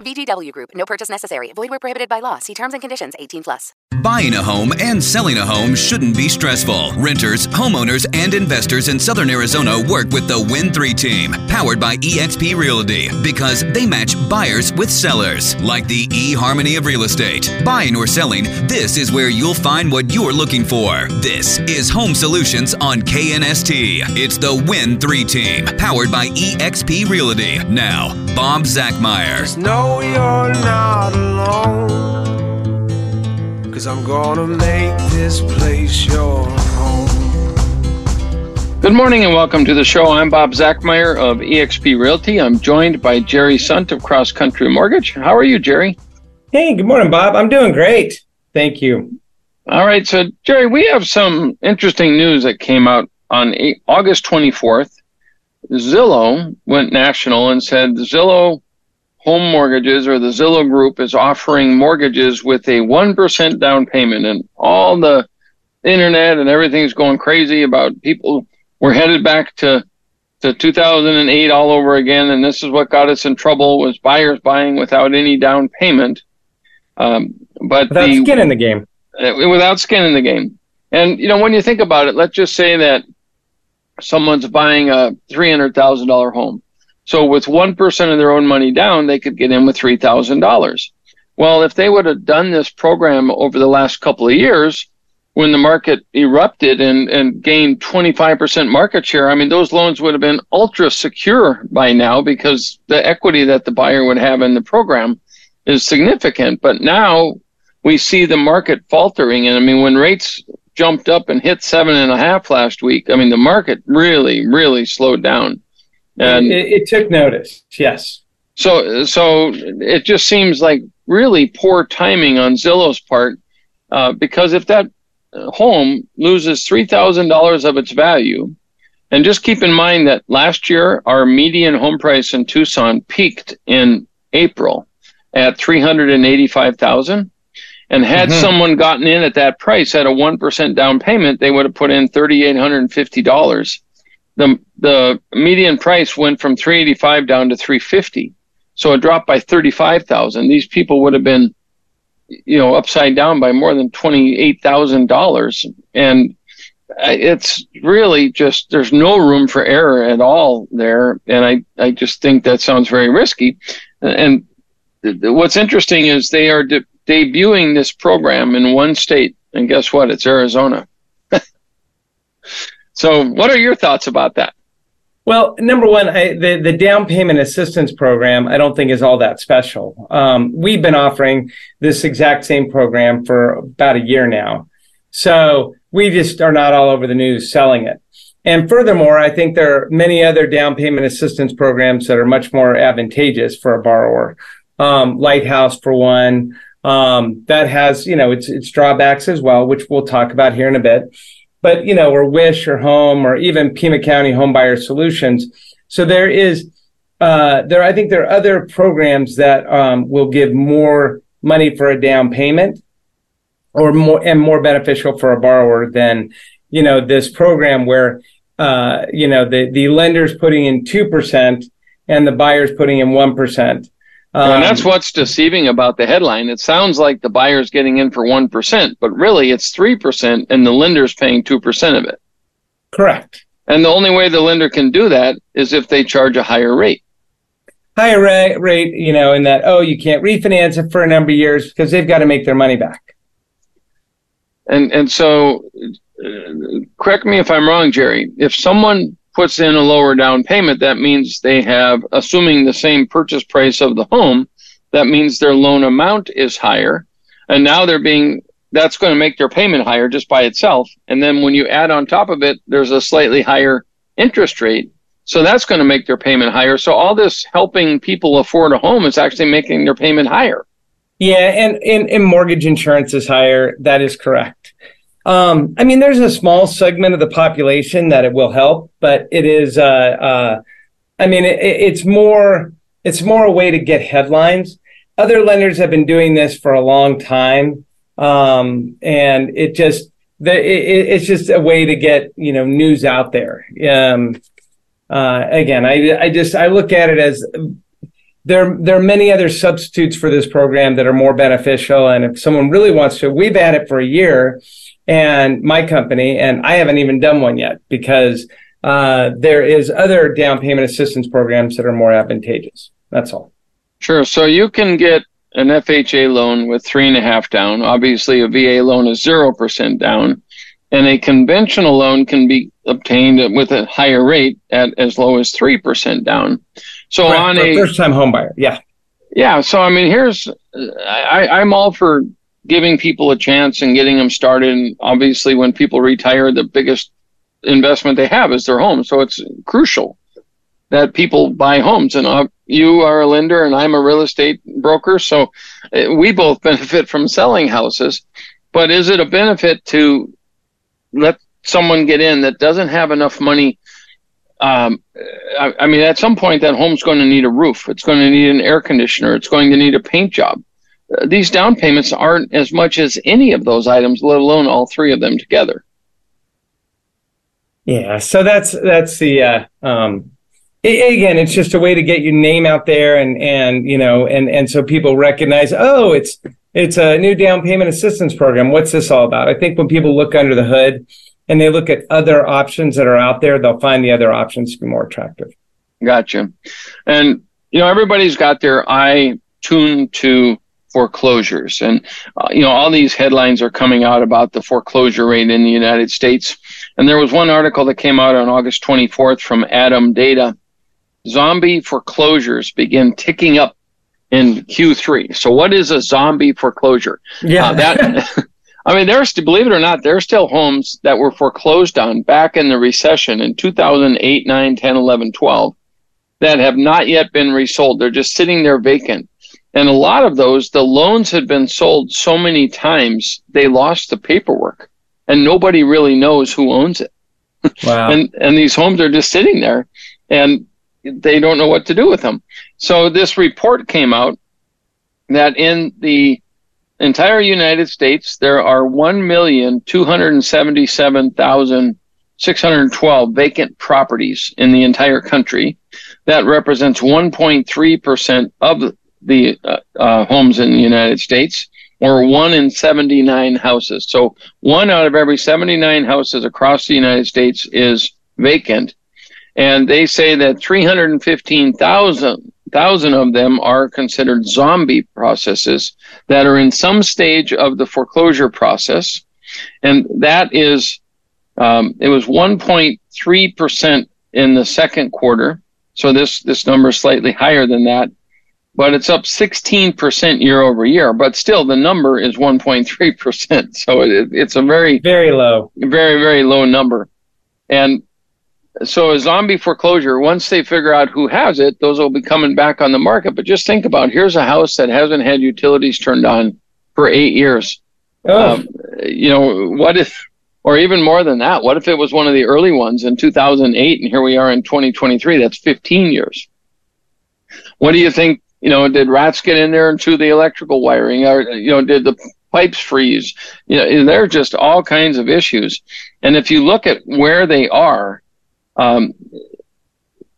VGW Group. No purchase necessary. Void where prohibited by law. See terms and conditions. 18 plus. Buying a home and selling a home shouldn't be stressful. Renters, homeowners, and investors in Southern Arizona work with the Win3 team, powered by eXp Realty, because they match buyers with sellers, like the eHarmony of real estate. Buying or selling, this is where you'll find what you're looking for. This is Home Solutions on KNST. It's the Win3 team, powered by eXp Realty. Now, Bob Zachmeyer. Know you're not alone. Cause I'm gonna make this place your home. Good morning and welcome to the show. I'm Bob Zachmeyer of eXp Realty. I'm joined by Jerry Sunt of Cross Country Mortgage. How are you, Jerry? Hey, good morning, Bob. I'm doing great. Thank you. All right. So, Jerry, we have some interesting news that came out on August 24th. Zillow went national and said Zillow Home Mortgages or the Zillow Group is offering mortgages with a 1% down payment. And all the internet and everything's going crazy about people. We're headed back to, to 2008 all over again. And this is what got us in trouble was buyers buying without any down payment. Um, but Without the, skin in the game. uh, without skin in the game. And you know, when you think about it, let's just say that someone's buying a three hundred thousand dollar home. So with one percent of their own money down, they could get in with three thousand dollars. Well, if they would have done this program over the last couple of years, when the market erupted and, and gained 25% market share, I mean, those loans would have been ultra secure by now because the equity that the buyer would have in the program is significant. But now we see the market faltering. And I mean, when rates jumped up and hit seven and a half last week, I mean, the market really, really slowed down. And it, it took notice. Yes. so, so it just seems like really poor timing on Zillow's part, uh, because if that home loses three thousand dollars of its value, and just keep in mind that last year our median home price in Tucson peaked in April at three hundred and eighty-five thousand. And had Mhm. someone gotten in at that price at a one percent down payment, they would have put in thirty-eight hundred and fifty dollars. The the median price went from three eighty-five down to three fifty, so it dropped by thirty-five thousand. These people would have been, you know, upside down by more than twenty-eight thousand dollars, and it's really just there's no room for error at all there, and I I just think that sounds very risky, and what's interesting is they are de- debuting this program in one state, and guess what? It's Arizona. So, what are your thoughts about that? Well, number one, I, the the down payment assistance program, I don't think is all that special. Um, we've been offering this exact same program for about a year now, so we just are not all over the news selling it. And furthermore, I think there are many other down payment assistance programs that are much more advantageous for a borrower. Um, Lighthouse, for one, um, that has you know its its drawbacks as well, which we'll talk about here in a bit but you know, or Wish or Home or even Pima County Home Buyer Solutions. So there is uh, there. I think there are other programs that um, will give more money for a down payment, or more and more beneficial for a borrower than you know this program where uh, you know the the lender's putting in two percent and the buyer's putting in one percent. Um, and that's what's deceiving about the headline. It sounds like the buyer's getting in for 1%, but really it's 3% and the lender's paying 2% of it. correct. And the only way the lender can do that is if they charge a higher rate. Higher ra- rate, you know, in that oh, you can't refinance it for a number of years because they've got to make their money back. And and so uh, correct me if I'm wrong, Jerry. If someone puts in a lower down payment, that means they have assuming the same purchase price of the home, that means their loan amount is higher. And now they're being that's going to make their payment higher just by itself. And then when you add on top of it, there's a slightly higher interest rate. So that's going to make their payment higher. So all this helping people afford a home is actually making their payment higher. Yeah, and, and, and mortgage insurance is higher. That is correct. Um, I mean, there's a small segment of the population that it will help, but it is. Uh, uh, I mean, it, it's more. It's more a way to get headlines. Other lenders have been doing this for a long time, um, and it just the, it, it's just a way to get you know news out there. Um, uh, again, I I just I look at it as there there are many other substitutes for this program that are more beneficial, and if someone really wants to, we've had it for a year, and my company, and I haven't even done one yet because uh, there is other down payment assistance programs that are more advantageous. That's all. Sure. So you can get an FHA loan with three and a half down. Obviously, a VA loan is zero percent down, and a conventional loan can be obtained with a higher rate at as low as three percent down. So Correct. on a first time home buyer, yeah, yeah. So I mean, here's I, I'm all for giving people a chance and getting them started. And obviously, when people retire, the biggest investment they have is their home. So it's crucial that people buy homes. And uh, you are a lender, and I'm a real estate broker. So uh, we both benefit from selling houses. But is it a benefit to let someone get in that doesn't have enough money? Um, I, I mean, at some point, that home's going to need a roof. It's going to need an air conditioner. It's going to need a paint job these down payments aren't as much as any of those items, let alone all three of them together. Yeah, so that's that's the uh, um, it, again, it's just a way to get your name out there, and and you know, and and so people recognize, oh, it's it's a new down payment assistance program. What's this all about? I think when people look under the hood and they look at other options that are out there, they'll find the other options to be more attractive. Gotcha, and you know, everybody's got their eye tuned to foreclosures. And, uh, you know, all these headlines are coming out about the foreclosure rate in the United States. And there was one article that came out on August 24th from ATTOM Data. Zombie foreclosures begin ticking up in Q3. So, what is a zombie foreclosure? Yeah. Uh, that. I mean, there's believe it or not, there are still homes that were foreclosed on back in the recession in 2008, 9, 10, 11, 12 that have not yet been resold. They're just sitting there vacant. And a lot of those, the loans had been sold so many times, they lost the paperwork and nobody really knows who owns it. Wow. and, and these homes are just sitting there and they don't know what to do with them. So this report came out that in the entire United States, there are 1,277,612 vacant properties in the entire country. That represents 1.3% of the uh, uh, homes in the United States, or one in 79 houses. So one out of every 79 houses across the United States is vacant. And they say that 315,000 thousand of them are considered zombie processes that are in some stage of the foreclosure process. And that is, um, it was 1.3% in the second quarter. So this, this number is slightly higher than that but it's up 16% year over year. But still, the number is 1.3%. So it, it's a very, very low, very, very low number. And so a zombie foreclosure, once they figure out who has it, those will be coming back on the market. But just think about here's a house that hasn't had utilities turned on for eight years. Oh. Um, you know, what if, or even more than that, what if it was one of the early ones in 2008 and here we are in 2023? That's 15 years. What do you think you know, did rats get in there and chew the electrical wiring? Or, you know, did the pipes freeze? You know, there are just all kinds of issues. And if you look at where they are, um,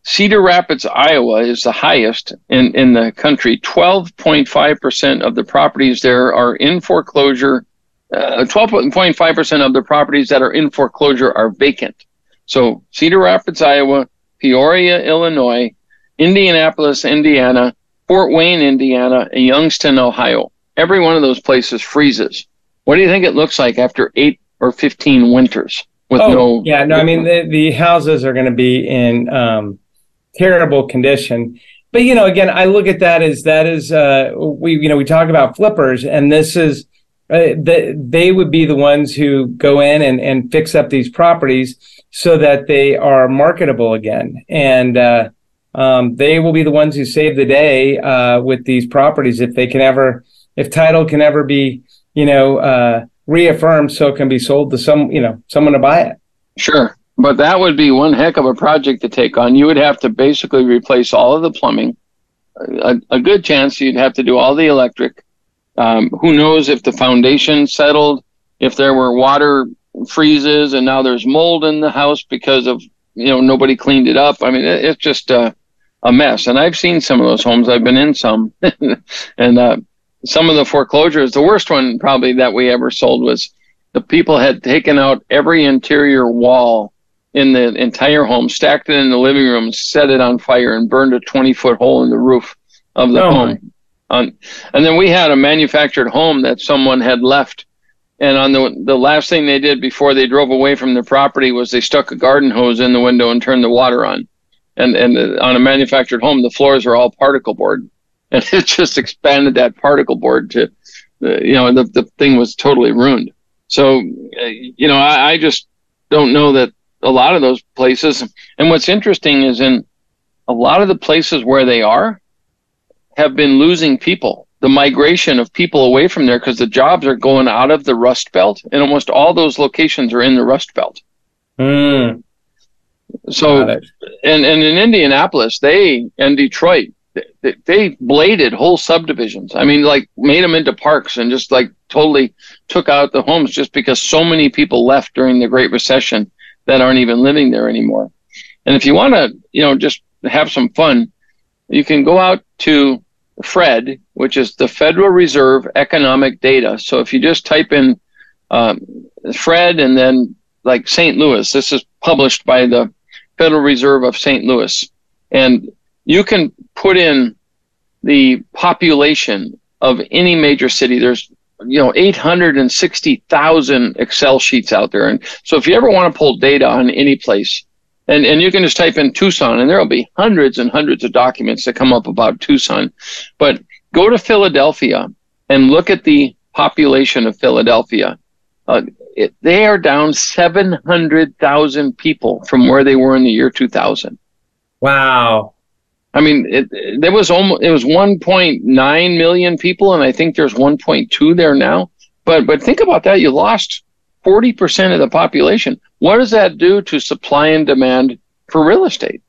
Cedar Rapids, Iowa is the highest in, in the country. 12.5% of the properties there are in foreclosure. Uh, 12.5% of the properties that are in foreclosure are vacant. So Cedar Rapids, Iowa, Peoria, Illinois, Indianapolis, Indiana, Fort Wayne, Indiana, and Youngstown, Ohio. Every one of those places freezes. What do you think it looks like after eight or 15 winters with oh, no? Yeah, no, I mean, the, the houses are going to be in um, terrible condition. But, you know, again, I look at that as that is, uh, we, you know, we talk about flippers, and this is, uh, the, they would be the ones who go in and, and fix up these properties so that they are marketable again. And uh, um, they will be the ones who save the day uh, with these properties if they can ever, if title can ever be, you know, uh, reaffirmed so it can be sold to some, you know, someone to buy it. Sure. But that would be one heck of a project to take on. You would have to basically replace all of the plumbing. A, a good chance you'd have to do all the electric. Um, who knows if the foundation settled, if there were water freezes and now there's mold in the house because of, you know, nobody cleaned it up. I mean, it, it's just a, a mess. And I've seen some of those homes. I've been in some. and uh, some of the foreclosures, the worst one probably that we ever sold was the people had taken out every interior wall in the entire home, stacked it in the living room, set it on fire, and burned a 20 foot hole in the roof of the oh home. Um, and then we had a manufactured home that someone had left. And on the the last thing they did before they drove away from the property was they stuck a garden hose in the window and turned the water on. And and on a manufactured home, the floors are all particle board, and it just expanded that particle board to, uh, you know, the the thing was totally ruined. So, uh, you know, I, I just don't know that a lot of those places. And what's interesting is in a lot of the places where they are have been losing people. The migration of people away from there because the jobs are going out of the Rust Belt, and almost all those locations are in the Rust Belt. Mm. So, and and in Indianapolis, they and Detroit, they, they bladed whole subdivisions. I mean, like made them into parks and just like totally took out the homes just because so many people left during the Great Recession that aren't even living there anymore. And if you want to, you know, just have some fun, you can go out to FRED, which is the Federal Reserve Economic Data. So if you just type in um, FRED and then like St. Louis, this is published by the Federal Reserve of St. Louis, and you can put in the population of any major city. There's you know 860,000 Excel sheets out there. And so if you ever want to pull data on any place, and, and you can just type in Tucson and there'll be hundreds and hundreds of documents that come up about Tucson. But go to Philadelphia and look at the population of Philadelphia. Uh, it, they are down 700,000 people from where they were in the year 2000. Wow. I mean, it, it, there was almost it was 1.9 million people, and I think there's 1.2 there now. But but think about that. You lost 40 percent of the population. What does that do to supply and demand for real estate?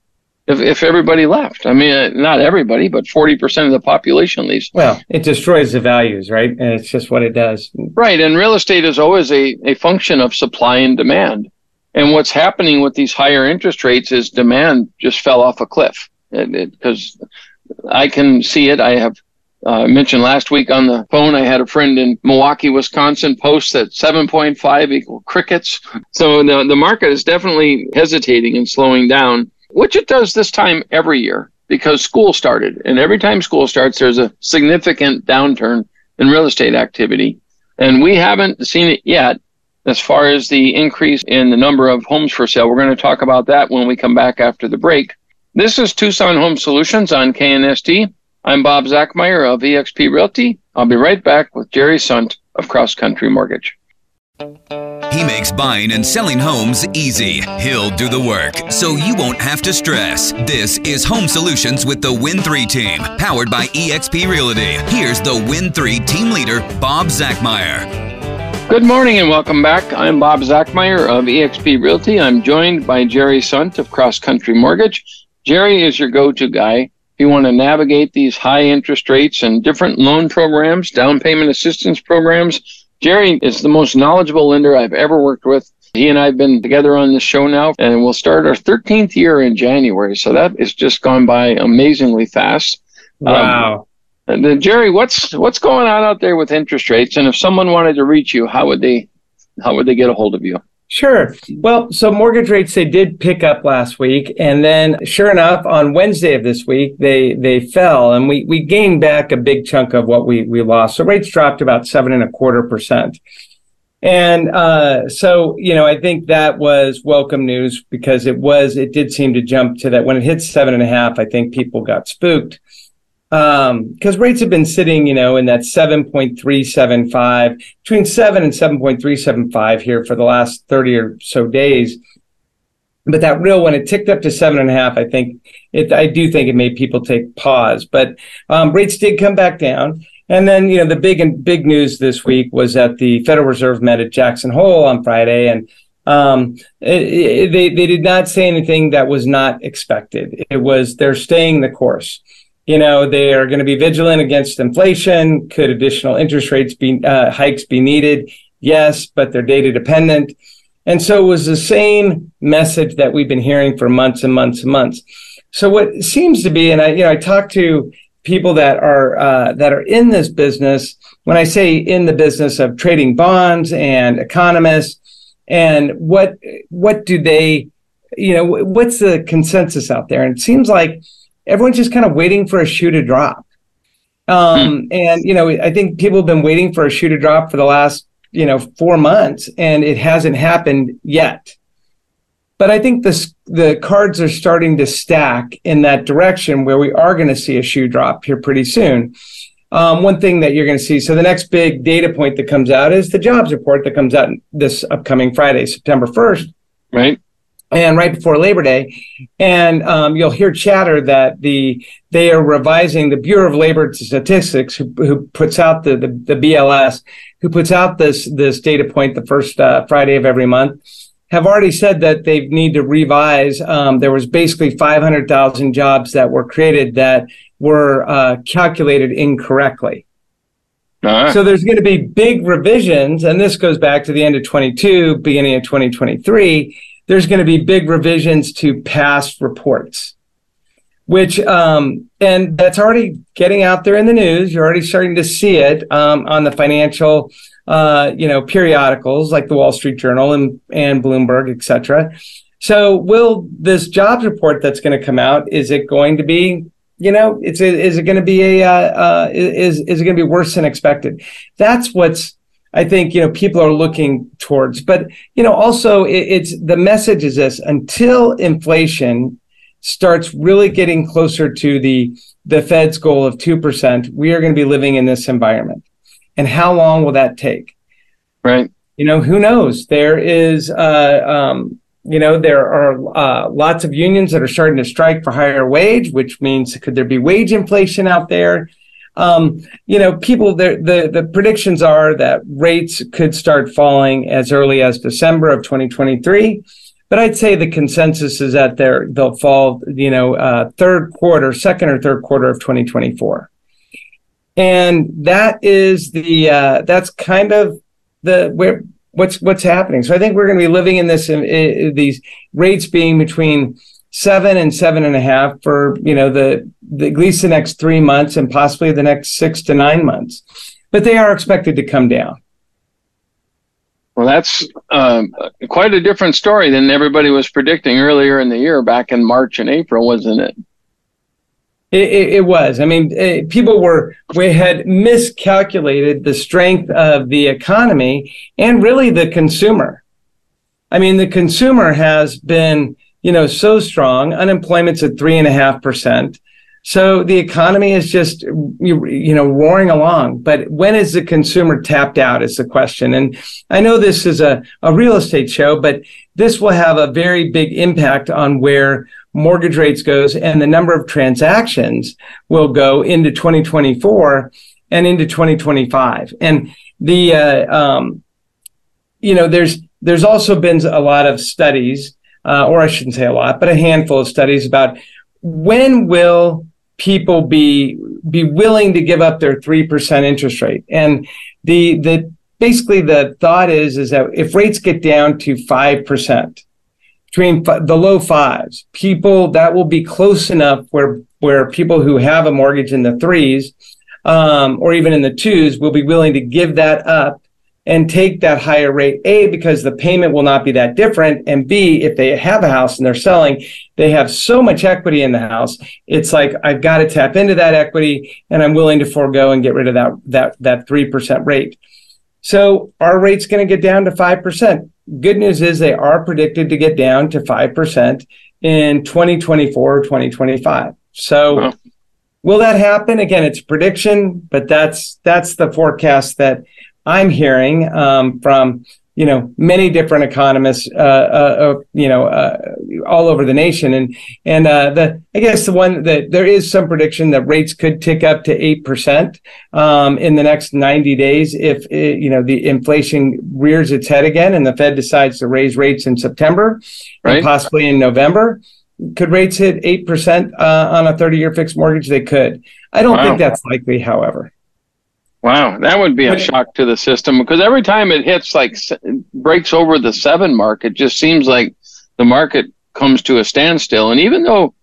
If if everybody left, I mean, uh, not everybody, but 40 percent of the population leaves. Well, it destroys the values, right? And it's just what it does. Right, and real estate is always a a function of supply and demand. And what's happening with these higher interest rates is demand just fell off a cliff because I can see it. I have uh, mentioned last week on the phone. I had a friend in Milwaukee, Wisconsin, post that 7.5 equal crickets. So the the market is definitely hesitating and slowing down, which it does this time every year because school started, and every time school starts, there's a significant downturn in real estate activity, and we haven't seen it yet. As far as the increase in the number of homes for sale, we're going to talk about that when we come back after the break. This is Tucson Home Solutions on KNST. I'm Bob Zachmeyer of eXp Realty. I'll be right back with Jerry Sunt of Cross Country Mortgage. He makes buying and selling homes easy. He'll do the work, so you won't have to stress. This is Home Solutions with the Win 3 team, powered by eXp Realty. Here's the Win 3 team leader, Bob Zachmeyer. Good morning and welcome back. I'm Bob Zachmeyer of eXp Realty. I'm joined by Jerry Sunt of Cross Country Mortgage. Jerry is your go-to guy. If you want to navigate these high interest rates and different loan programs, down payment assistance programs, Jerry is the most knowledgeable lender I've ever worked with. He and I have been together on this show now, and we'll start our 13th year in January. So that has just gone by amazingly fast. Wow. Um, and then Jerry, what's what's going on out there with interest rates? And if someone wanted to reach you, how would they how would they get a hold of you? Sure. Well, so mortgage rates they did pick up last week, and then sure enough, on Wednesday of this week they they fell, and we we gained back a big chunk of what we we lost. So rates dropped about seven and a quarter percent. And uh, so, you know, I think that was welcome news because it was, it did seem to jump to that when it hit seven and a half, I think people got spooked. Because um, rates have been sitting, you know, in that 7.375, between 7 and 7.375 here for the last 30 or so days. But that real, when it ticked up to seven and a half, I think it, I do think it made people take pause. But um, rates did come back down. And then, you know, the big and big news this week was that the Federal Reserve met at Jackson Hole on Friday, and um, it, it, they they did not say anything that was not expected. It was they're staying the course. You know, they are going to be vigilant against inflation. Could additional interest rates be uh, hikes be needed? Yes, but they're data dependent. And so it was the same message that we've been hearing for months and months and months. So what seems to be, and I, you know, I talk to people that are uh, that are in this business. When I say in the business of trading bonds and economists, and what what do they, you know, what's the consensus out there? And it seems like everyone's just kind of waiting for a shoe to drop. Um, and you know, I think people have been waiting for a shoe to drop for the last you know four months, and it hasn't happened yet. But I think this, the cards are starting to stack in that direction where we are going to see a shoe drop here pretty soon. Um, one thing that you're going to see. So the next big data point that comes out is the jobs report that comes out this upcoming Friday, September 1st. Right. And right before Labor Day, and um, you'll hear chatter that the they are revising the Bureau of Labor Statistics, who, who puts out the, the, the BLS, who puts out this this data point the first uh, Friday of every month have already said that they need to revise. Um, there was basically 500,000 jobs that were created that were uh, calculated incorrectly. Uh-huh. So there's going to be big revisions, and this goes back to the end of 22, beginning of 2023. There's going to be big revisions to past reports, which um, and that's already getting out there in the news. You're already starting to see it um, on the financial uh, you know, periodicals like the Wall Street Journal and, and Bloomberg, et cetera. So will this jobs report that's going to come out, is it going to be, you know, it's, is it going to be a, uh, uh, is, is it going to be worse than expected? That's what's, I think, you know, people are looking towards, but, you know, also it, it's the message is this until inflation starts really getting closer to the, the Fed's goal of 2%, we are going to be living in this environment and how long will that take? Right. You know, who knows? There is, uh, um, you know, there are uh, lots of unions that are starting to strike for higher wage, which means could there be wage inflation out there? Um, you know, people, the, the, the predictions are that rates could start falling as early as December of 2023. But I'd say the consensus is that they're, they'll fall, you know, uh, third quarter, second or third quarter of 2024 and that is the uh, that's kind of the where what's what's happening. So I think we're going to be living in this in, in, these rates being between seven and seven and a half for you know the, the at least the next three months and possibly the next six to nine months, but they are expected to come down. Well, that's um, quite a different story than everybody was predicting earlier in the year, back in March and April, wasn't it? It, it, it, was. I mean, it, people were we had miscalculated the strength of the economy and really the consumer. I mean, the consumer has been, you know, so strong. Unemployment's at three and a half percent. So the economy is just, you, you know, roaring along. But when is the consumer tapped out is the question. And I know this is a, a real estate show, but this will have a very big impact on where mortgage rates goes and the number of transactions will go into 2024 and into 2025 and the uh, um, you know there's there's also been a lot of studies uh, or i shouldn't say a lot but a handful of studies about when will people be be willing to give up their 3% interest rate and the the basically the thought is is that if rates get down to 5% between the low fives. People that will be close enough where where people who have a mortgage in the threes um, or even in the twos will be willing to give that up and take that higher rate. A because the payment will not be that different, and B if they have a house and they're selling, they have so much equity in the house. It's like I've got to tap into that equity, and I'm willing to forego and get rid of that that that three percent rate. So our rate's going to get down to five percent good news is they are predicted to get down to 5% in 2024 or 2025. So, wow. will that happen? Again, it's prediction, but that's that's the forecast that I'm hearing um, from you know many different economists uh, uh, uh, you know uh, all over the nation and and uh, the I guess the one that there is some prediction that rates could tick up to eight percent um, in the next 90 days if it, you know the inflation rears its head again and the Fed decides to raise rates in September right. and possibly in November. Could rates hit eight percent uh, on a 30 year fixed mortgage? They could. I don't wow. think that's likely, however. Wow, that would be a shock to the system because every time it hits like breaks over the seven mark, it just seems like the market comes to a standstill. And even though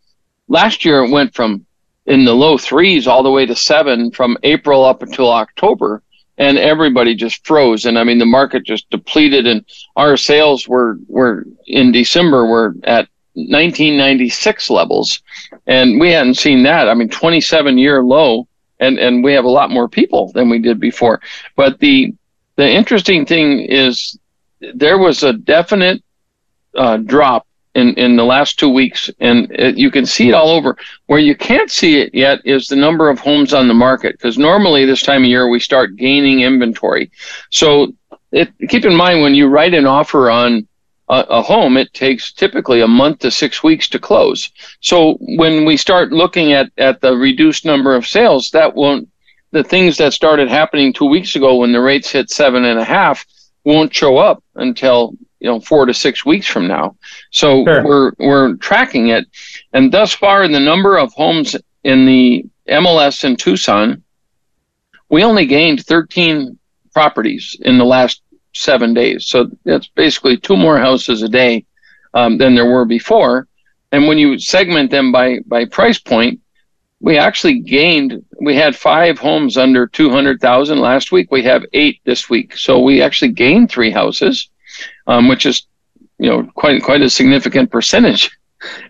last year it went from in the low threes all the way to seven from April up until October, and everybody just froze. And I mean, the market just depleted, and our sales were were in December were at 1996 levels, and we hadn't seen that. I mean, 27 year low and and we have a lot more people than we did before. But the the interesting thing is there was a definite uh, drop in in the last two weeks, and it, you can see it all over. Where you can't see it yet is the number of homes on the market, because normally this time of year we start gaining inventory. So it, keep in mind when you write an offer on a, a home, it takes typically a month to six weeks to close. So when we start looking at, at the reduced number of sales, that won't, the things that started happening two weeks ago when the rates hit seven and a half won't show up until you know four to six weeks from now. So sure. we're we're tracking it, and thus far in the number of homes in the MLS in Tucson, we only gained 13 properties in the last seven days. So that's basically two more houses a day um, than there were before. And when you segment them by by price point, we actually gained. We had five homes under two hundred thousand last week. We have eight this week, so we actually gained three houses, um, which is you know quite quite a significant percentage.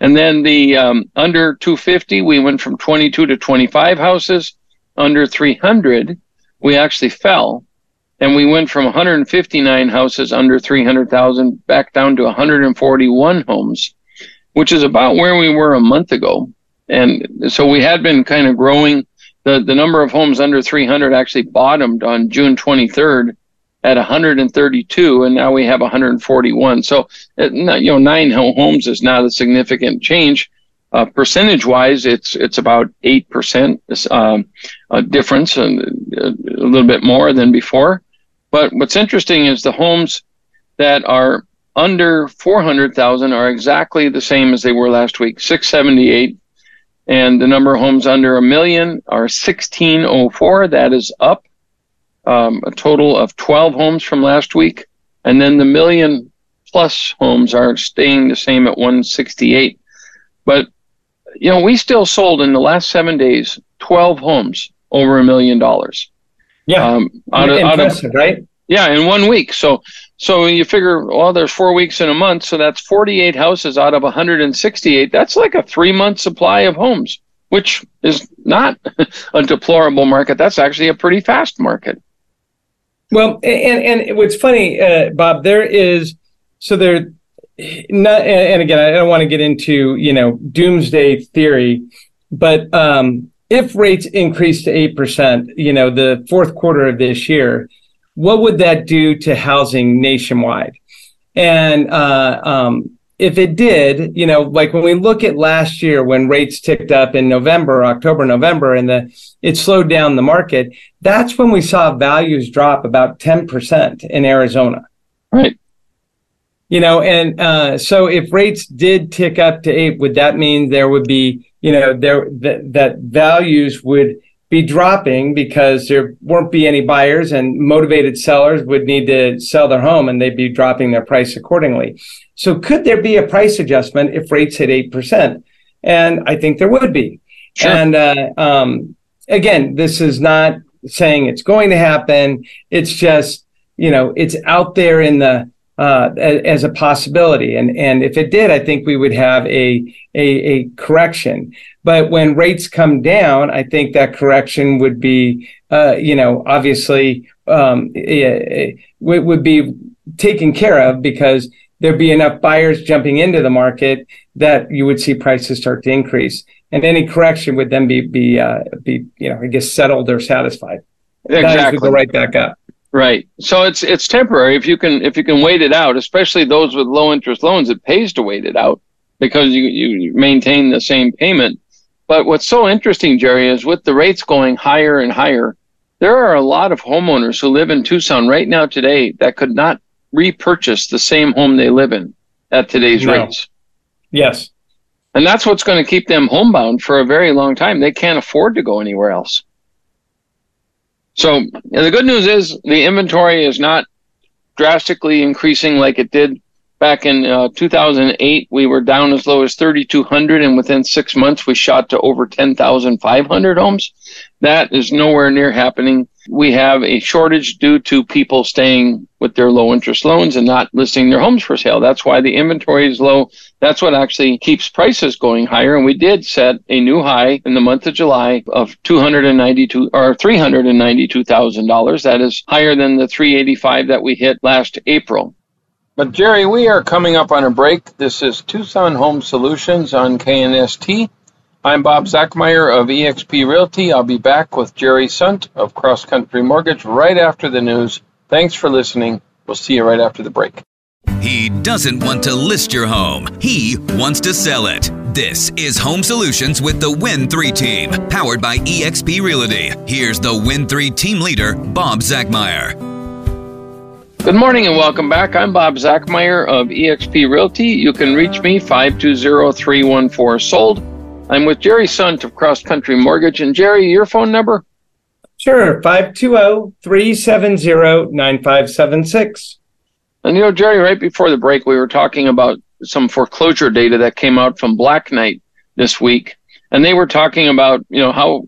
And then the um, under 250, we went from 22 to 25 houses. Under 300, we actually fell and we went from 159 houses under 300,000 back down to 141 homes, which is about where we were a month ago. And so we had been kind of growing. The, the number of homes under 300 actually bottomed on June 23rd at 132, and now we have 141. So, you know, nine homes is not a significant change. Uh, percentage wise, it's it's about eight percent um, difference, and uh, a little bit more than before. But what's interesting is the homes that are under 400,000 are exactly the same as they were last week, 678. And the number of homes under a million are 1604. That is up um, a total of 12 homes from last week. And then the million plus homes are staying the same at 168. But, you know, we still sold in the last seven days 12 homes over a million dollars. Yeah. Um, out of, out of, right? Yeah, in one week. So so you figure, well, there's four weeks in a month, so that's 48 houses out of 168. That's like a three month supply of homes, which is not a deplorable market. That's actually a pretty fast market. Well, and and what's funny, uh, Bob, there is so there. Not, and again, I don't want to get into you know doomsday theory, but um, if rates increase to 8%, you know, the fourth quarter of this year, what would that do to housing nationwide? And uh, um, if it did, you know, like when we look at last year when rates ticked up in November, October, November, and the it slowed down the market, that's when we saw values drop about 10% in Arizona. Right. You know, and uh, so if rates did tick up to eight, would that mean there would be you know, there that, that values would be dropping because there won't be any buyers and motivated sellers would need to sell their home and they'd be dropping their price accordingly. So could there be a price adjustment if rates hit 8%? And I think there would be. Sure. And uh, um, again, this is not saying it's going to happen. It's just, you know, it's out there in the uh, as a possibility. And and if it did, I think we would have a, a, a correction. But when rates come down, I think that correction would be, uh, you know, obviously um, it, it would be taken care of because there'd be enough buyers jumping into the market that you would see prices start to increase. and any correction would then be be uh, be you know I guess settled or satisfied. Exactly. would go right back up. Right. So it's it's temporary. If you can if you can wait it out, especially those with low interest loans, it pays to wait it out because you you maintain the same payment. But what's so interesting, Jerry, is with the rates going higher and higher, there are a lot of homeowners who live in Tucson right now today that could not repurchase the same home they live in at today's No. rates. Yes. And that's what's going to keep them homebound for a very long time. They can't afford to go anywhere else. So the good news is the inventory is not drastically increasing like it did back in uh, 2008. We were down as low as 3,200, and within six months we shot to over 10,500 homes. That is nowhere near happening. We have a shortage due to people staying with their low interest loans and not listing their homes for sale. That's why the inventory is low that's what actually keeps prices going higher. And we did set a new high in the month of July of 292 or $392,000. That is higher than the 385 that we hit last April. But Jerry, we are coming up on a break. This is Tucson Home Solutions on KNST. I'm Bob Zachmeyer of eXp Realty. I'll be back with Jerry Sunt of Cross Country Mortgage right after the news. Thanks for listening. We'll see you right after the break. He doesn't want to list your home. He wants to sell it. This is Home Solutions with the Win3 team, powered by eXp Realty. Here's the Win3 team leader, Bob Zachmeyer. Good morning and welcome back. I'm Bob Zachmeyer of eXp Realty. You can reach me 520-314-SOLD. I'm with Jerry Sunt of Cross Country Mortgage. And Jerry, your phone number? Sure. oh, 520-370-9576. And you know, Jerry, right before the break, we were talking about some foreclosure data that came out from Black Knight this week. And they were talking about, you know, how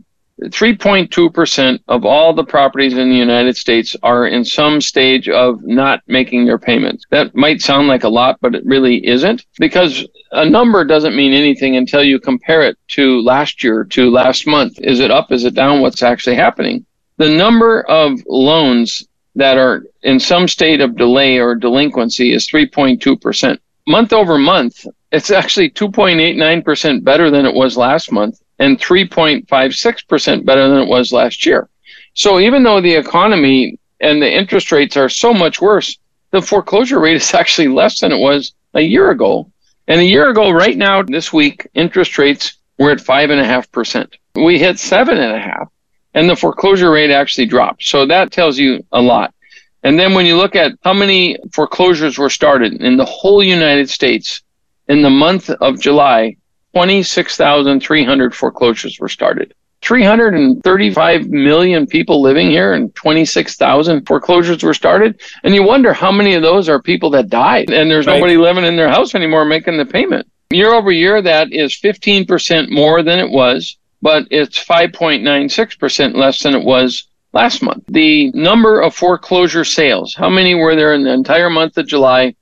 3.2% of all the properties in the United States are in some stage of not making their payments. That might sound like a lot, but it really isn't because a number doesn't mean anything until you compare it to last year, to last month. Is it up? Is it down? What's actually happening? The number of loans that are in some state of delay or delinquency is 3.2%. Month over month, it's actually 2.89% better than it was last month and 3.56% better than it was last year. So even though the economy and the interest rates are so much worse, the foreclosure rate is actually less than it was a year ago. And a year ago, right now, this week, interest rates were at five and a half percent. We hit 7.5%, and the foreclosure rate actually dropped. So that tells you a lot. And then when you look at how many foreclosures were started in the whole United States in the month of July, 26,300 foreclosures were started. 335 million people living here and 26,000 foreclosures were started. And you wonder how many of those are people that died and there's Right. nobody living in their house anymore making the payment. Year over year, that is 15% more than it was, but it's 5.96% less than it was last month. The number of foreclosure sales, how many were there in the entire month of July?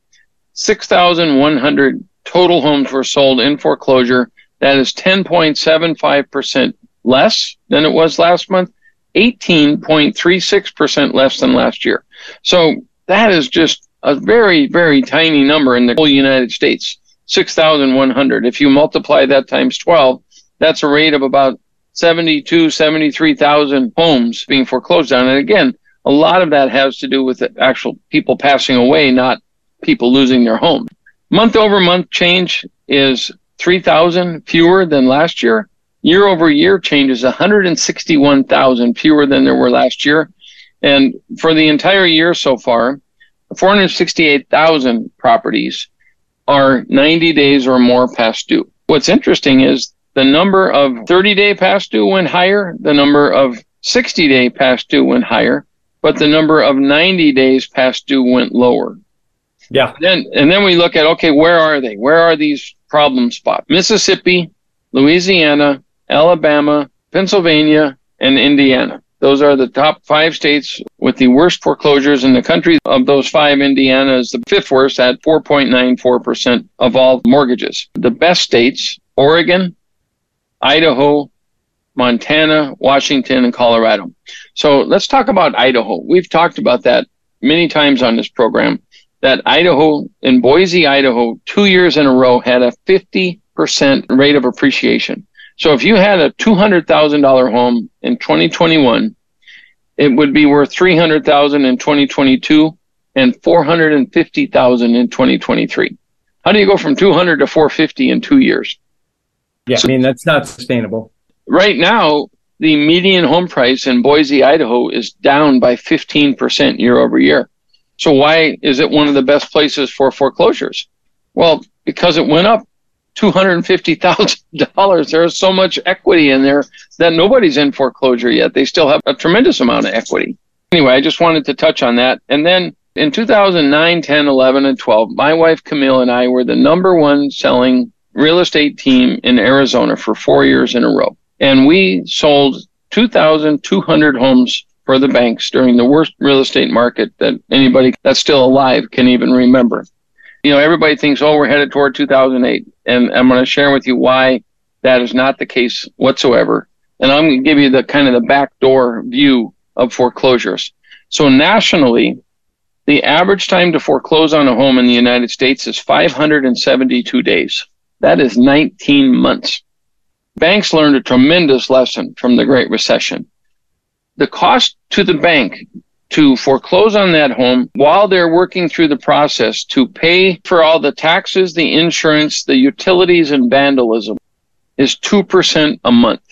6,100 total homes were sold in foreclosure. That is 10.75% less than it was last month, 18.36% less than last year. So that is just a very, very tiny number in the whole United States. 6,100. If you multiply that times 12, that's a rate of about 72, 73,000 homes being foreclosed on. And again, a lot of that has to do with actual people passing away, not people losing their home. Month over month change is 3,000 fewer than last year. Year over year change is 161,000 fewer than there were last year. And for the entire year so far, 468,000 properties are 90 days or more past due. What's interesting is the number of 30 day past due went higher, the number of 60 day past due went higher, but the number of 90 days past due went lower. Yeah. Then and then we look at okay, where are they? Where are these problem spots? Mississippi, Louisiana, Alabama, Pennsylvania, and Indiana. Those are the top five states with the worst foreclosures in the country. Of those five, Indiana is the fifth worst at 4.94% of all mortgages. The best states, Oregon, Idaho, Montana, Washington, and Colorado. So let's talk about Idaho. We've talked about that many times on this program. That Idaho, in Boise, Idaho, two years in a row had a 50% rate of appreciation. So if you had a $200,000 home in 2021, it would be worth 300,000 in 2022 and 450,000 in 2023. How do you go from 200 to 450 in 2 years? Yeah, so, I mean that's not sustainable. Right now, the median home price in Boise, Idaho is down by 15% year over year. So why is it one of the best places for foreclosures? Well, because it went up $250,000. There's so much equity in there that nobody's in foreclosure yet. They still have a tremendous amount of equity. Anyway, I just wanted to touch on that. And then in 2009, 10, 11, and 12, my wife Camille and I were the number one selling real estate team in Arizona for four years in a row. And we sold 2,200 homes for the banks during the worst real estate market that anybody that's still alive can even remember. You know, everybody thinks, oh, we're headed toward 2008. And I'm going to share with you why that is not the case whatsoever. And I'm going to give you the kind of the backdoor view of foreclosures. So nationally, the average time to foreclose on a home in the United States is 572 days. That is 19 months. Banks learned a tremendous lesson from the Great Recession. The cost to the bank to foreclose on that home while they're working through the process to pay for all the taxes, the insurance, the utilities, and vandalism is 2% a month.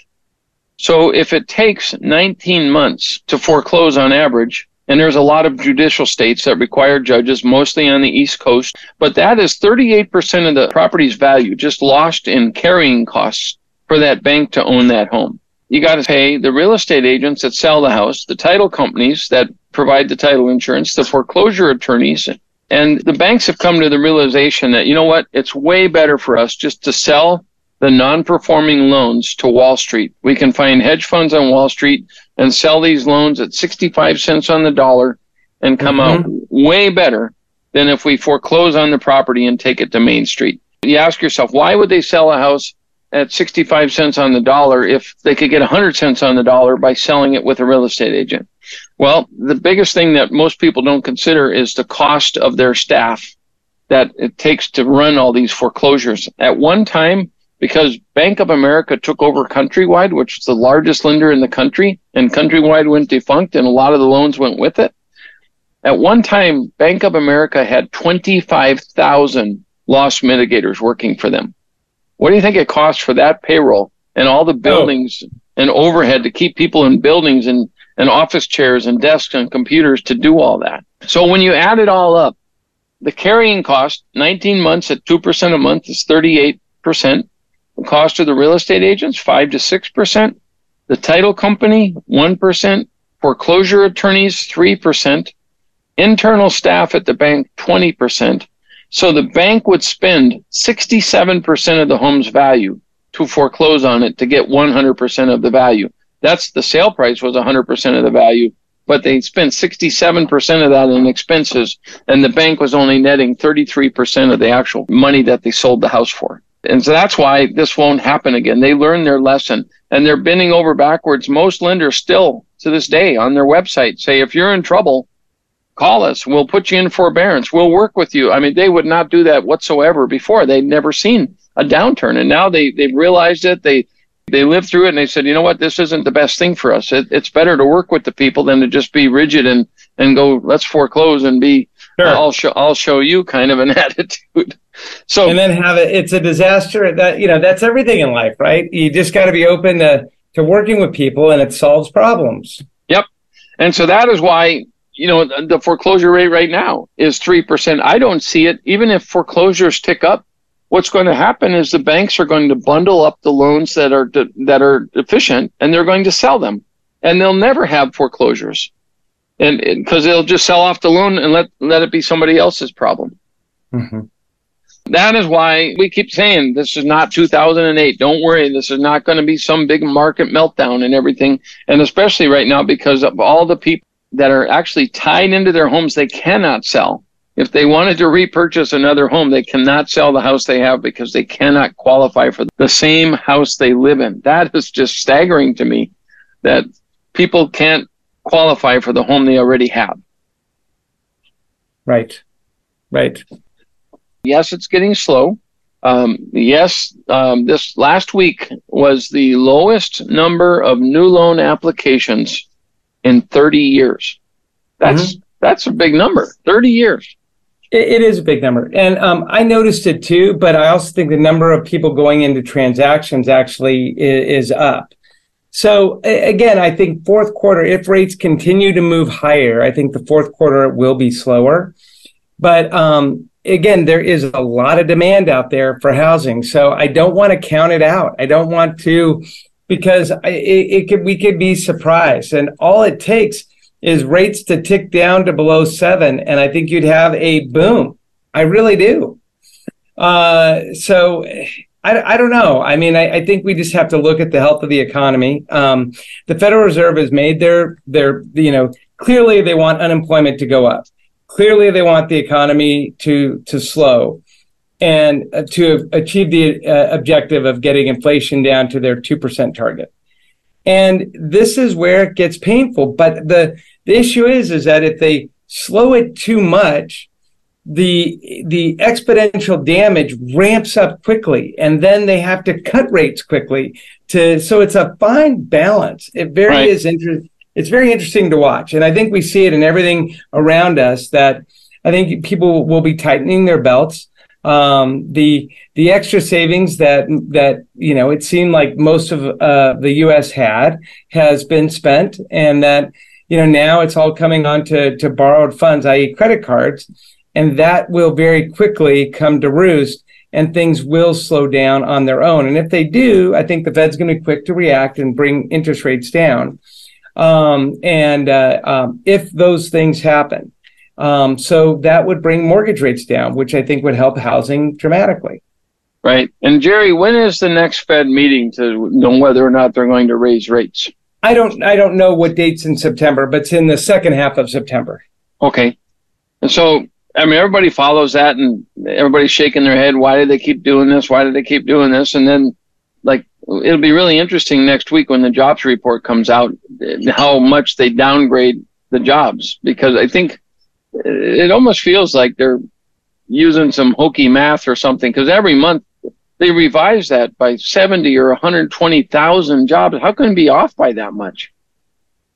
So if it takes 19 months to foreclose on average, and there's a lot of judicial states that require judges, mostly on the East Coast, but that is 38% of the property's value just lost in carrying costs for that bank to own that home. You got to pay the real estate agents that sell the house, the title companies that provide the title insurance, the foreclosure attorneys, and the banks have come to the realization that, you know what, it's way better for us just to sell the non performing loans to Wall Street. We can find hedge funds on Wall Street and sell these loans at 65 cents on the dollar and come mm-hmm. out way better than if we foreclose on the property and take it to Main Street. You ask yourself, why would they sell a house at 65 cents on the dollar if they could get 100 cents on the dollar by selling it with a real estate agent? Well, the biggest thing that most people don't consider is the cost of their staff that it takes to run all these foreclosures. At one time, because Bank of America took over Countrywide, which is the largest lender in the country, and Countrywide went defunct and a lot of the loans went with it. At one time, Bank of America had 25,000 loss mitigators working for them. What do you think it costs for that payroll and all the oh. buildings oh. and overhead to keep people in buildings and, and office chairs and desks and computers to do all that? So when you add it all up, the carrying cost, 19 months at 2% a month is 38%. The cost of the real estate agents, 5 to 6%. The title company, 1%. Foreclosure attorneys, 3%. Internal staff at the bank, 20%. So the bank would spend 67% of the home's value to foreclose on it to get 100% of the value. That's the sale price was 100% of the value, but they spent 67% of that in expenses, and the bank was only netting 33% of the actual money that they sold the house for. And so that's why this won't happen again. They learned their lesson and they're bending over backwards. Most lenders still to this day on their website say, if you're in trouble, call us. We'll put you in forbearance. We'll work with you. I mean, they would not do that whatsoever before. They'd never seen a downturn, and now they they've realized it. They they lived through it, and they said, you know what, this isn't the best thing for us. It, it's better to work with the people than to just be rigid and and go let's foreclose and be sure. I'll show I'll show you kind of an attitude. So and then have it. It's a disaster. That you know that's everything in life, right? You just got to be open to to working with people, and it solves problems. Yep. And so that is why you know, the foreclosure rate right now is 3%. I don't see it. Even if foreclosures tick up, what's going to happen is the banks are going to bundle up the loans that are de- that are deficient and they're going to sell them. And they'll never have foreclosures. And because they'll just sell off the loan and let let it be somebody else's problem. Mm-hmm. That is why we keep saying this is not 2008. Don't worry, this is not going to be some big market meltdown and everything. And especially right now because of all the people that are actually tied into their homes they cannot sell. If they wanted to repurchase another home, they cannot sell the house they have because they cannot qualify for the same house they live in. That is just staggering to me that people can't qualify for the home they already have. Right. Right. Yes, it's getting slow. Um, yes, um, this last week was the lowest number of new loan applications in 30 years. That's mm-hmm. that's a big number. 30 years. it, it is a big number, and um, I noticed it too. But I also think the number of people going into transactions actually is, is up. So again, I think fourth quarter, if rates continue to move higher, I think the fourth quarter will be slower. But um, again, there is a lot of demand out there for housing. So I don't want to count it out. I don't want to, because it, it could, we could be surprised. And all it takes is rates to tick down to below seven. And I think you'd have a boom. I really do. Uh, so I, I, don't know. I mean, I, I, think we just have to look at the health of the economy. Um, the Federal Reserve has made their their you know clearly they want unemployment to go up. Clearly, they want the economy to to slow and uh, to achieve the uh, objective of getting inflation down to their 2% target. And this is where it gets painful. But the, the issue is, is that if they slow it too much, the the exponential damage ramps up quickly and then they have to cut rates quickly to so it's a fine balance it very right. is interesting it's very interesting to watch. And I think we see it in everything around us that I think people will be tightening their belts. Um, the the extra savings that that you know it seemed like most of uh, the U.S. had has been spent, and that you know now it's all coming on to, to borrowed funds, i.e., credit cards, and that will very quickly come to roost, and things will slow down on their own. And if they do, I think the Fed's going to be quick to react and bring interest rates down. Um, and uh, um, if those things happen, um, so that would bring mortgage rates down, which I think would help housing dramatically. Right. And Jerry, when is the next Fed meeting to know whether or not they're going to raise rates? I don't I don't know what dates in September, but it's in the second half of September. Okay. And so I mean everybody follows that and everybody's shaking their head, why do they keep doing this? Why do they keep doing this? And then like it'll be really interesting next week when the jobs report comes out how much they downgrade the jobs because I think it almost feels like they're using some hokey math or something because every month they revise that by 70 or 120,000 jobs. How can it be off by that much?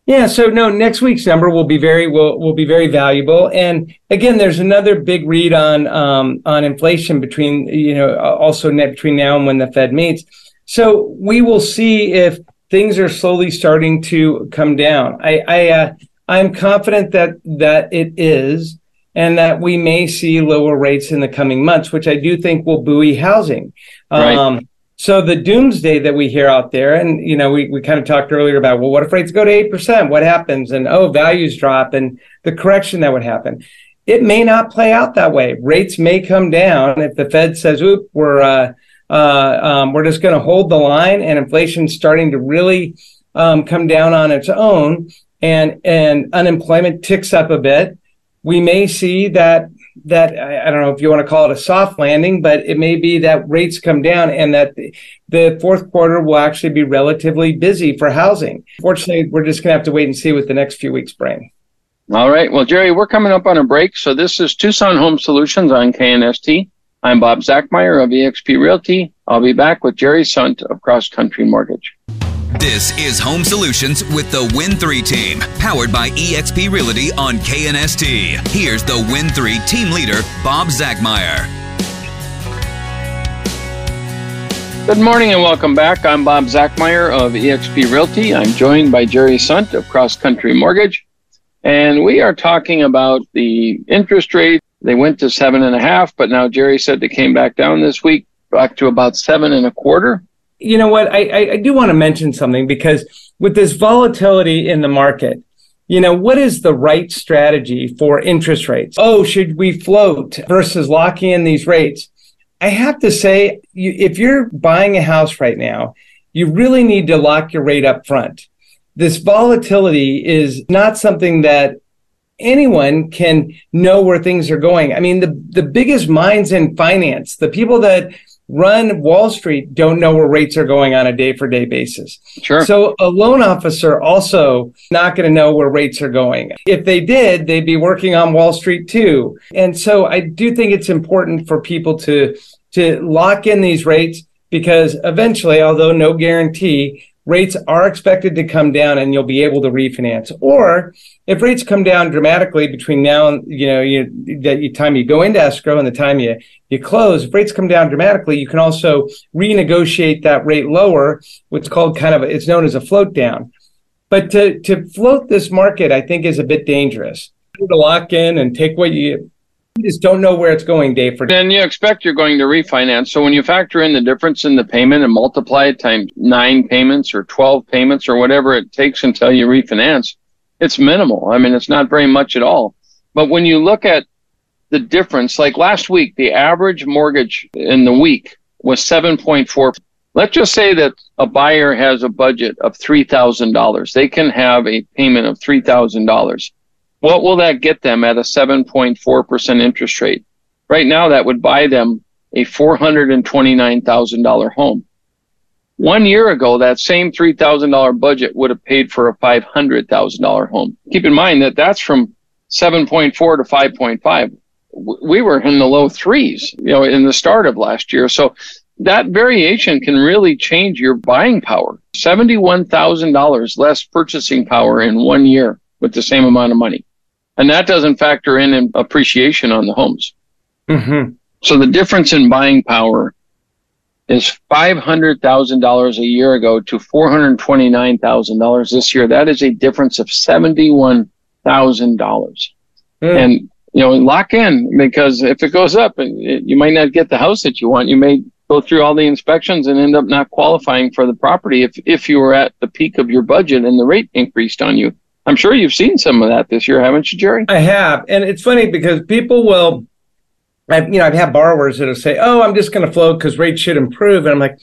Yeah, so no, next week's number will be very will will be very valuable. And again, there's another big read on um, on inflation between you know also net between now and when the Fed meets. So we will see if things are slowly starting to come down. I, I uh, I'm confident that that it is, and that we may see lower rates in the coming months, which I do think will buoy housing. Right. Um, so the doomsday that we hear out there, and you know, we, we kind of talked earlier about, well, what if rates go to eight percent? What happens? And oh, values drop, and the correction that would happen. It may not play out that way. Rates may come down if the Fed says, "Oop, we're uh, uh, um, we're just going to hold the line, and inflation's starting to really um, come down on its own, and and unemployment ticks up a bit. We may see that that I don't know if you want to call it a soft landing, but it may be that rates come down and that the, the fourth quarter will actually be relatively busy for housing. Fortunately, we're just going to have to wait and see what the next few weeks bring. All right. Well, Jerry, we're coming up on a break. So this is Tucson Home Solutions on KNST. I'm Bob Zachmeier of eXp Realty. I'll be back with Jerry Sunt of Cross Country Mortgage. This is Home Solutions with the Win 3 team, powered by eXp Realty on KNST. Here's the Win 3 team leader, Bob Zachmeier. Good morning and welcome back. I'm Bob Zachmeier of eXp Realty. I'm joined by Jerry Sunt of Cross Country Mortgage. And we are talking about the interest rate they went to seven and a half, but now Jerry said they came back down this week, back to about seven and a quarter. You know what? I, I do want to mention something because with this volatility in the market, you know, what is the right strategy for interest rates? Oh, should we float versus locking in these rates? I have to say, you, if you're buying a house right now, you really need to lock your rate up front. This volatility is not something that anyone can know where things are going. I mean, the, the biggest minds in finance, the people that run Wall Street don't know where rates are going on a day for day basis. Sure. So a loan officer also not going to know where rates are going. If they did, they'd be working on Wall Street too. And so I do think it's important for people to to lock in these rates because eventually, although no guarantee, rates are expected to come down and you'll be able to refinance. Or if rates come down dramatically between now and you know you, the time you go into escrow and the time you you close, if rates come down dramatically, you can also renegotiate that rate lower, what's called kind of it's known as a float down. But to to float this market, I think is a bit dangerous. To lock in and take what you you just don't know where it's going, Dave. For day. then you expect you're going to refinance. So when you factor in the difference in the payment and multiply it times nine payments or 12 payments or whatever it takes until you refinance, it's minimal. I mean, it's not very much at all. But when you look at the difference, like last week, the average mortgage in the week was 7.4. Let's just say that a buyer has a budget of $3,000. They can have a payment of $3,000 what will that get them at a 7.4% interest rate? Right now, that would buy them a $429,000 home. One year ago, that same $3,000 budget would have paid for a $500,000 home. Keep in mind that that's from 7.4 to 5.5. We were in the low threes, you know, in the start of last year. So that variation can really change your buying power. $71,000 less purchasing power in one year with the same amount of money. And that doesn't factor in appreciation on the homes. Mm-hmm. So the difference in buying power is $500,000 a year ago to $429,000 this year. That is a difference of $71,000. Mm. And, you know, lock in because if it goes up, and you might not get the house that you want. You may go through all the inspections and end up not qualifying for the property if, if you were at the peak of your budget and the rate increased on you. I'm sure you've seen some of that this year, haven't you, Jerry? I have, and it's funny because people will, I've, you know, I've had borrowers that'll say, "Oh, I'm just going to float because rates should improve," and I'm like,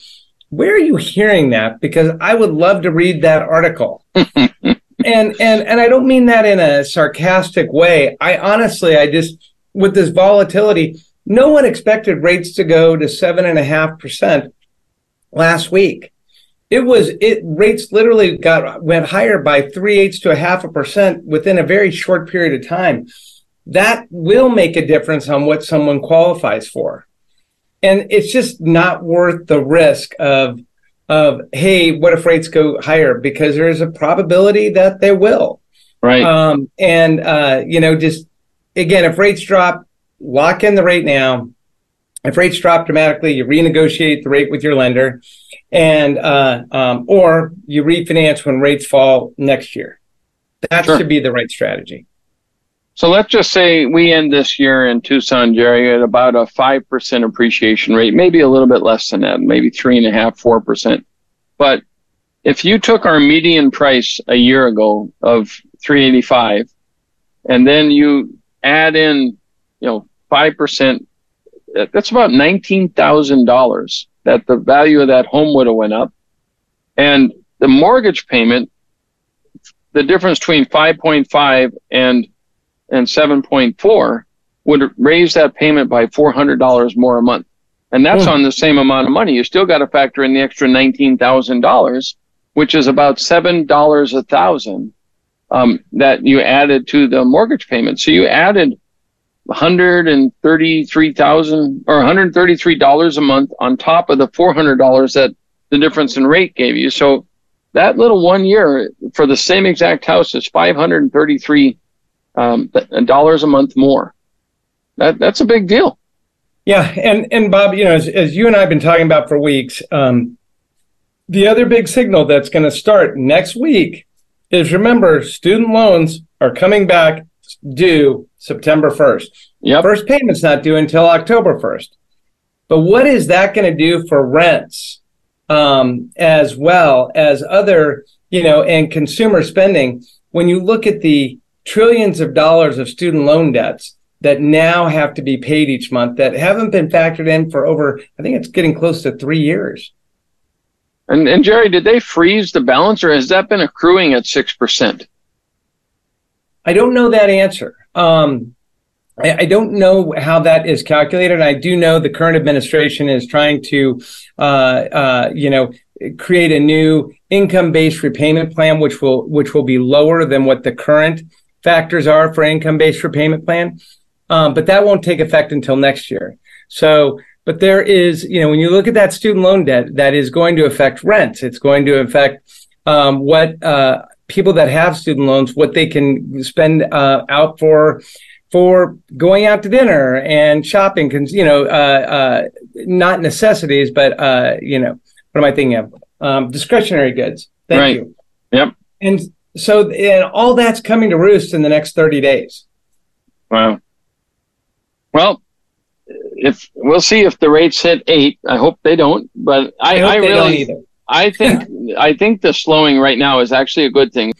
"Where are you hearing that?" Because I would love to read that article. and and and I don't mean that in a sarcastic way. I honestly, I just with this volatility, no one expected rates to go to seven and a half percent last week it was it rates literally got went higher by three eighths to a half a percent within a very short period of time. That will make a difference on what someone qualifies for. And it's just not worth the risk of of hey, what if rates go higher? Because there is a probability that they will. Right. Um, and uh, you know, just again, if rates drop, lock in the rate now. If rates drop dramatically, you renegotiate the rate with your lender and uh, um, or you refinance when rates fall next year. That sure. should be the right strategy. So let's just say we end this year in Tucson, Jerry, at about a five percent appreciation rate, maybe a little bit less than that, maybe three and a half, four percent. But if you took our median price a year ago of 385 and then you add in you know 5% that's about $19,000 that the value of that home would have went up. And the mortgage payment, the difference between 5.5 and and 7.4 would raise that payment by $400 more a month. And that's mm. on the same amount of money. You still got to factor in the extra $19,000, which is about $7 a thousand um, that you added to the mortgage payment. So you added 133,000 or $133 a month on top of the $400 that the difference in rate gave you. So that little one year for the same exact house is 533 um, dollars a month more. That that's a big deal. Yeah, and and Bob, you know, as, as you and I have been talking about for weeks, um, the other big signal that's going to start next week is remember, student loans are coming back due September 1st. Yep. First payment's not due until October 1st. But what is that going to do for rents um, as well as other, you know, and consumer spending? When you look at the trillions of dollars of student loan debts that now have to be paid each month that haven't been factored in for over, I think it's getting close to three years. And, and Jerry, did they freeze the balance or has that been accruing at 6%? I don't know that answer. Um, I, I, don't know how that is calculated. I do know the current administration is trying to, uh, uh, you know, create a new income-based repayment plan, which will which will be lower than what the current factors are for income-based repayment plan. Um, but that won't take effect until next year. So But there is, you know, when you look at that student loan debt, that is going to affect rent. It's going to affect um, what uh, people that have student loans, what they can spend uh, out for for going out to dinner and shopping, you know, uh, uh, not necessities, but uh, you know, what am I thinking of? Um, discretionary goods. Thank Right. you. Yep. And so, and all that's coming to roost in the next thirty days. Wow. Well, if we'll see if the rates hit eight. I hope they don't, but I, hope I they don't really, either. I think, I think the slowing right now is actually a good thing.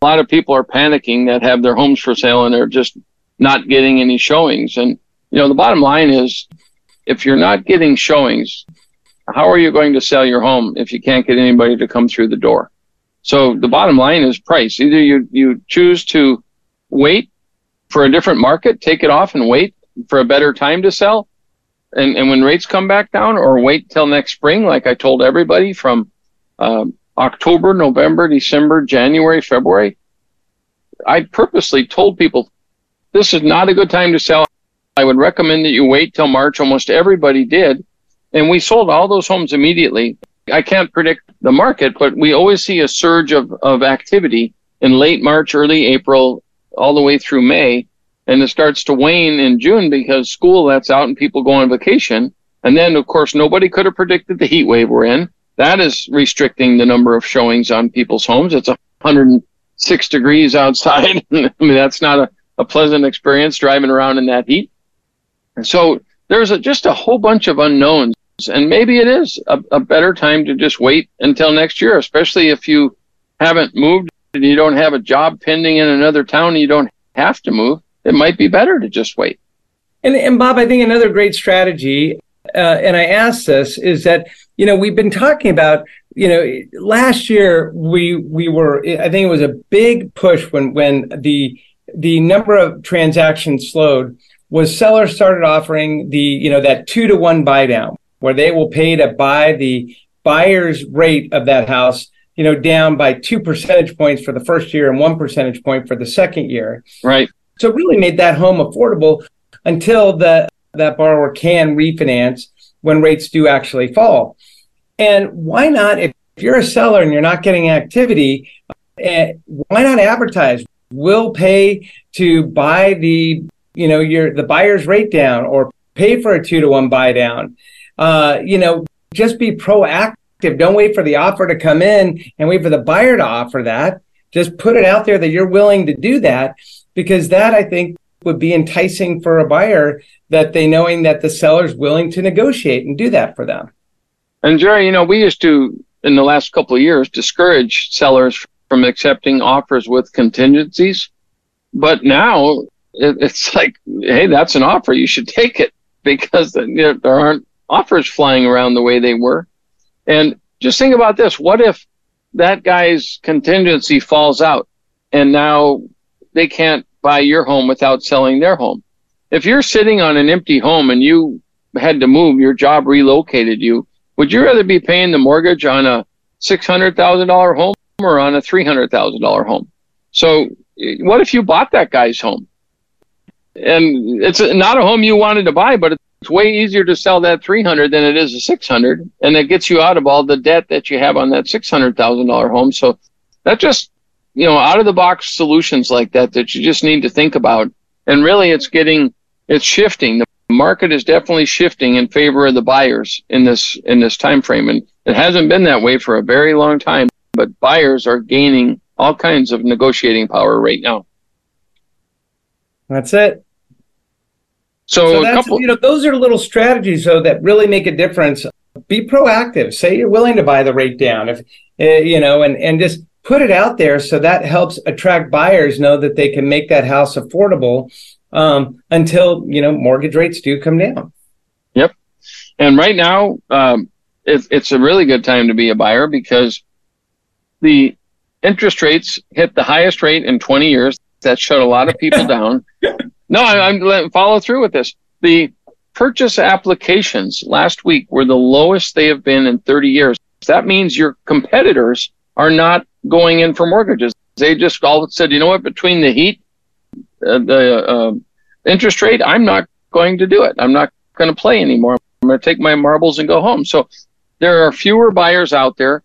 A lot of people are panicking that have their homes for sale and they're just not getting any showings. And you know, the bottom line is, if you're not getting showings, how are you going to sell your home if you can't get anybody to come through the door? So the bottom line is price. Either you you choose to wait for a different market, take it off and wait for a better time to sell. And, and when rates come back down or wait till next spring, like I told everybody from um, October, November, December, January, February, I purposely told people this is not a good time to sell. I would recommend that you wait till March. Almost everybody did. And we sold all those homes immediately. I can't predict the market, but we always see a surge of, of activity in late March, early April, all the way through May. And it starts to wane in June because school lets out and people go on vacation. And then, of course, nobody could have predicted the heat wave we're in. That is restricting the number of showings on people's homes. It's 106 degrees outside. I mean, that's not a, a pleasant experience driving around in that heat. And so there's a, just a whole bunch of unknowns. And maybe it is a, a better time to just wait until next year, especially if you haven't moved and you don't have a job pending in another town and you don't have to move. It might be better to just wait. And, and Bob, I think another great strategy, uh, and I asked this, is that you know we've been talking about you know last year we we were I think it was a big push when when the the number of transactions slowed was sellers started offering the you know that two to one buy down where they will pay to buy the buyer's rate of that house you know down by two percentage points for the first year and one percentage point for the second year Right. So it really made that home affordable until the that borrower can refinance when rates do actually fall. And why not, if you're a seller and you're not getting activity, eh, why not advertise? We'll pay to buy the, you know, your the buyer's rate down or pay for a two to one buy down. Uh, you know, just be proactive. Don't wait for the offer to come in and wait for the buyer to offer that. Just put it out there that you're willing to do that because that I think would be enticing for a buyer that they knowing that the seller's willing to negotiate and do that for them. And Jerry, you know, we used to, in the last couple of years, discourage sellers from accepting offers with contingencies. But now it's like, hey, that's an offer. You should take it because there aren't offers flying around the way they were. And just think about this. What if that guy's contingency falls out and now they can't buy your home without selling their home? If you're sitting on an empty home and you had to move, your job relocated you, would you rather be paying the mortgage on a $600,000 home or on a $300,000 home? So what if you bought that guy's home? And it's not a home you wanted to buy, but it's way easier to sell that 300 than it is a 600 and it gets you out of all the debt that you have on that $600,000 home. So that just, you know, out of the box solutions like that that you just need to think about. And really it's getting it's shifting. The market is definitely shifting in favor of the buyers in this in this time frame and it hasn't been that way for a very long time, but buyers are gaining all kinds of negotiating power right now. That's it. So, So a couple you know, those are little strategies though that really make a difference. Be proactive. Say you're willing to buy the rate down, if uh, you know, and and just put it out there so that helps attract buyers know that they can make that house affordable um, until you know mortgage rates do come down. Yep. And right now, um, it, it's a really good time to be a buyer because the interest rates hit the highest rate in 20 years. That shut a lot of people down. No, I, I'm let follow through with this. The purchase applications last week were the lowest they have been in 30 years. That means your competitors are not going in for mortgages. They just all said, you know what, between the heat, uh, the uh, interest rate, I'm not going to do it. I'm not going to play anymore. I'm going to take my marbles and go home. So there are fewer buyers out there.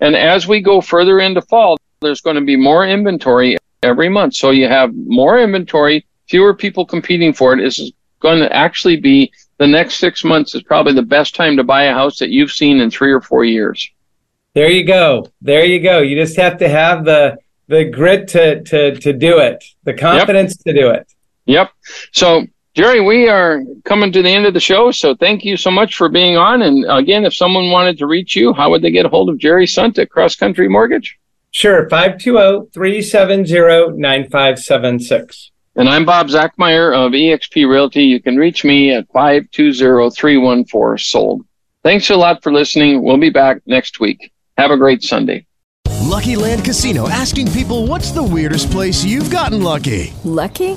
And as we go further into fall, there's going to be more inventory every month. So you have more inventory, fewer people competing for it. This is going to actually be the next six months is probably the best time to buy a house that you've seen in three or four years. There you go. There you go. You just have to have the the grit to to to do it, the confidence yep. to do it. Yep. So Jerry, we are coming to the end of the show, so thank you so much for being on. And again, if someone wanted to reach you, how would they get a hold of Jerry Sunt at Cross Country Mortgage? Sure, 520-370-9576. And I'm Bob Zachmeier of eXp Realty. You can reach me at 520-314-SOLD. Thanks a lot for listening. We'll be back next week. Have a great Sunday. Lucky Land Casino asking people what's the weirdest place you've gotten lucky? Lucky?